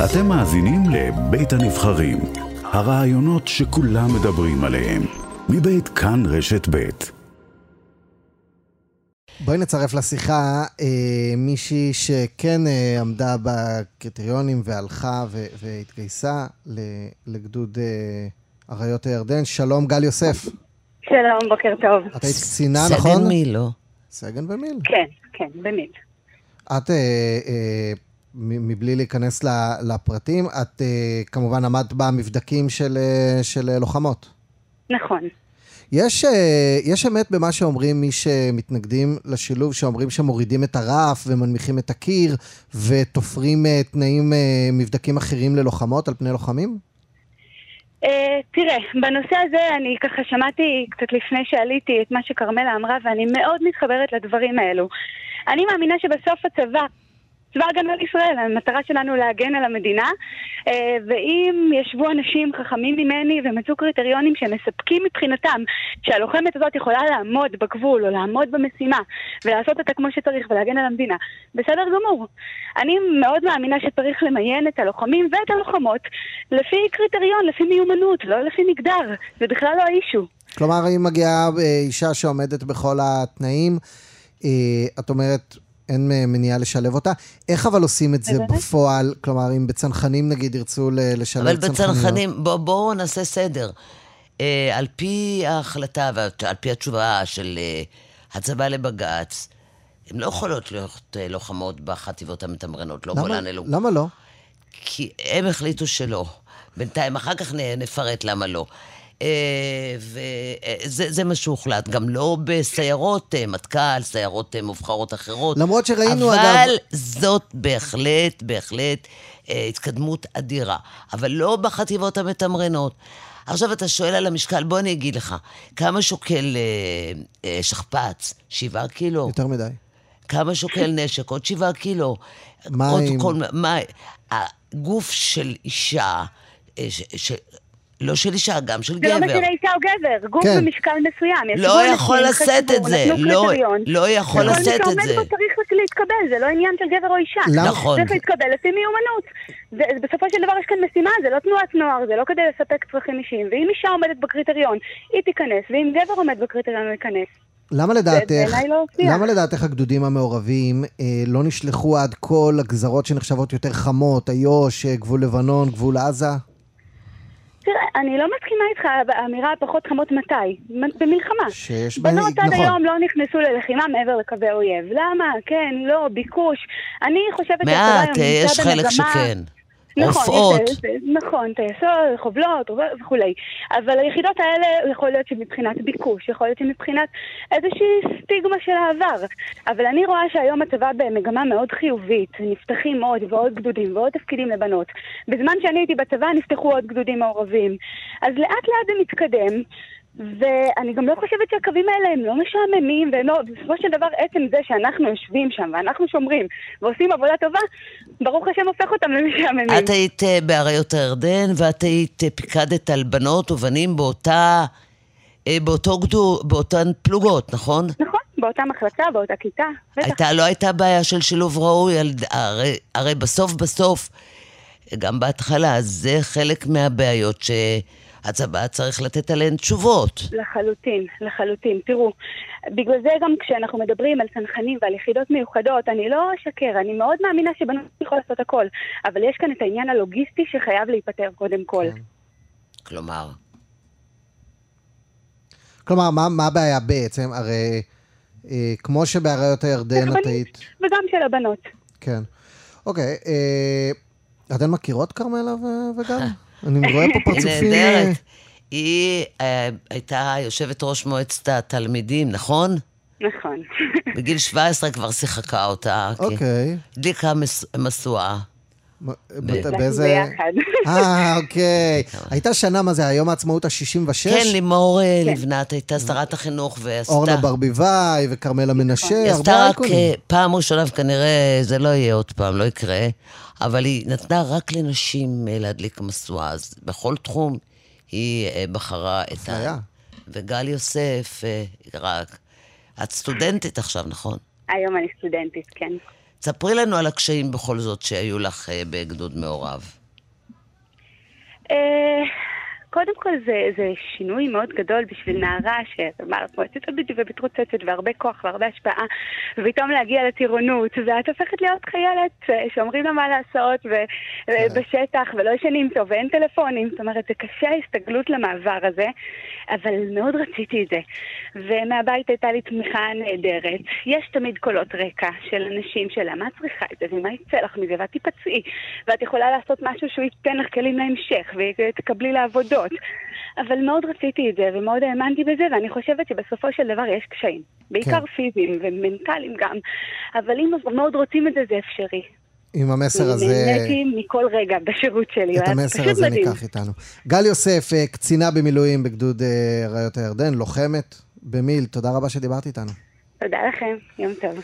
אתם מאזינים לבית הנבחרים, הרעיונות שכולם מדברים עליהם, מבית כאן רשת בית. בואי נצרף לשיחה אה, מישהי שכן אה, עמדה בקריטריונים והלכה ו- והתגייסה לגדוד אה, אריות הירדן. שלום, גל יוסף. שלום, בוקר טוב. את היית קצינה, נכון? סגן מיל, לא? סגן במיל. כן, כן, במיל. את, אה, אה, מבלי להיכנס לפרטים, את אה, כמובן עמדת במבדקים של, אה, של לוחמות. נכון. יש, אה, יש אמת במה שאומרים מי שמתנגדים לשילוב, שאומרים שמורידים את הרף ומנמיכים את הקיר ותופרים אה, תנאים, אה, מבדקים אחרים ללוחמות על פני לוחמים? Uh, תראה, בנושא הזה אני ככה שמעתי קצת לפני שעליתי את מה שכרמלה אמרה ואני מאוד מתחברת לדברים האלו. אני מאמינה שבסוף הצבא צבא הגנה לישראל, המטרה שלנו להגן על המדינה אה, ואם ישבו אנשים חכמים ממני ומצאו קריטריונים שמספקים מבחינתם שהלוחמת הזאת יכולה לעמוד בגבול או לעמוד במשימה ולעשות אותה כמו שצריך ולהגן על המדינה, בסדר גמור. אני מאוד מאמינה שצריך למיין את הלוחמים ואת הלוחמות לפי קריטריון, לפי מיומנות, לא לפי מגדר, זה בכלל לא האישו. כלומר, אם מגיעה אה, אישה שעומדת בכל התנאים, אה, את אומרת, אין מניעה לשלב אותה. איך אבל עושים את זה בפועל? כלומר, אם בצנחנים נגיד ירצו לשלב צנחניות. אבל בצנחנים, בואו בוא נעשה סדר. Uh, על פי ההחלטה ועל פי התשובה של uh, הצבא לבג"ץ, הן לא יכולות להיות uh, לוחמות בחטיבות המתמרנות, לא גולן אלו. למה לא? כי הם החליטו שלא. בינתיים, אחר כך נפרט למה לא. אה, וזה מה שהוחלט. גם לא בסיירות אה, מטכ"ל, סיירות אה, מובחרות אחרות. למרות שראינו, אבל אגב... אבל זאת בהחלט, בהחלט התקדמות אדירה. אבל לא בחטיבות המתמרנות. עכשיו אתה שואל על המשקל, בוא אני אגיד לך, כמה שוקל אה, שכפ"ץ? שבעה קילו? יותר מדי. כמה שוקל נשק? עוד שבעה קילו. מים. עוד כל, מה, הגוף של אישה, ש, ש, לא של אישה, גם של זה גבר. זה לא משנה אישה או גבר, גוף כן. במשקל מסוים. לא יכול לשאת את זה, לא, לא יכול לשאת את זה. כל מי שעומד פה צריך להתקבל, זה לא עניין של גבר או אישה. נכון. צריך להתקבל לפי מיומנות. בסופו של דבר יש כאן משימה, זה לא תנועת נוער, זה לא כדי לספק צרכים אישיים. ואם אישה עומדת בקריטריון, היא תיכנס, ואם גבר עומד בקריטריון, הוא ייכנס. למה לדעתך, לא למה לדעתך הגדודים המעורבים אה, לא נשלחו עד כה לגזרות שנחשבות יותר חמות, איו"ש, גבול לבנון, גבול עזה? תראה, אני לא מסכימה איתך באמירה פחות חמות מתי. במלחמה. שיש נכון. בנות עד היום לא נכנסו ללחימה מעבר לקווי אויב. למה? כן, לא, ביקוש. אני חושבת. מעט, יש חלק שכן. נכון, נכון, טייסות, חובלות וכולי. אבל היחידות האלה, יכול להיות שמבחינת ביקוש, יכול להיות שמבחינת איזושהי סטיגמה של העבר. אבל אני רואה שהיום הצבא במגמה מאוד חיובית. נפתחים עוד ועוד גדודים ועוד תפקידים לבנות. בזמן שאני הייתי בצבא נפתחו עוד גדודים מעורבים. אז לאט לאט זה מתקדם. ואני גם לא חושבת שהקווים האלה הם לא משעממים, והם לא, בסופו של דבר עצם זה שאנחנו יושבים שם ואנחנו שומרים ועושים עבודה טובה, ברוך השם הופך אותם למשעממים. את היית אה, באריות הירדן ואת היית אה, פיקדת על בנות ובנים באותה, אה, באותו גדור, באותן פלוגות, נכון? נכון. באותה מחלקה, באותה כיתה. הייתה, לא הייתה בעיה של שילוב ראוי, הרי, הרי בסוף בסוף, גם בהתחלה, זה חלק מהבעיות ש... הצבא צריך לתת עליהן תשובות. לחלוטין, לחלוטין. תראו, בגלל זה גם כשאנחנו מדברים על צנחנים ועל יחידות מיוחדות, אני לא אשקר, אני מאוד מאמינה שבנות יכול לעשות הכל, אבל יש כאן את העניין הלוגיסטי שחייב להיפתר קודם כל. כן. כלומר? כלומר, מה, מה הבעיה בעצם? הרי אה, כמו שבאריות הירדן את היית... וגם של הבנות. כן. אוקיי, אה, אתן מכירות כרמלה וגל? אני רואה פה פרצופים... היא נהדרת. היא אה, הייתה יושבת ראש מועצת התלמידים, נכון? נכון. בגיל 17 כבר שיחקה אותה. אוקיי. הדליקה משואה. באיזה... אה, אוקיי. הייתה שנה, מה זה, היום העצמאות ה-66? כן, לימור אה, כן. לבנת הייתה שרת החינוך ועשתה... אורנה ברביבאי וכרמלה מנשה, הרבה עשתה רק אה, פעם ראשונה, וכנראה זה לא יהיה עוד פעם, לא יקרה. אבל היא נתנה רק לנשים אה, להדליק משואה, אז בכל תחום היא בחרה את ה... וגל יוסף, רק... את סטודנטית עכשיו, נכון? היום אני סטודנטית, כן. ספרי לנו על הקשיים בכל זאת שהיו לך אה, בגדוד מעורב. אה, קודם כל זה, זה שינוי מאוד גדול בשביל נערה שאמרת מועצת בדיוק ומתרוצצת והרבה כוח והרבה השפעה ופתאום להגיע לטירונות ואת הופכת להיות חיילת אה, שאומרים לה מה לעשות ובשטח ולא ישנים טוב ואין טלפונים זאת אומרת זה קשה ההסתגלות למעבר הזה אבל מאוד רציתי את זה ומהבית הייתה לי תמיכה נהדרת יש תמיד קולות רקע של אנשים של מה את צריכה את זה ומה יצא לך מזה ואת תיפצעי ואת יכולה לעשות משהו שהוא ייתן לך כלים להמשך ותקבלי לעבודות. אבל מאוד רציתי את זה, ומאוד האמנתי בזה, ואני חושבת שבסופו של דבר יש קשיים. בעיקר כן. פיזיים ומנטליים גם. אבל אם מאוד רוצים את זה, זה אפשרי. עם המסר הזה... נהניתי מכל רגע בשירות שלי. את המסר הזה מדהים. ניקח איתנו. גל יוסף, אה, קצינה במילואים בגדוד אה, ראיות הירדן, לוחמת במיל, תודה רבה שדיברת איתנו. תודה לכם, יום טוב.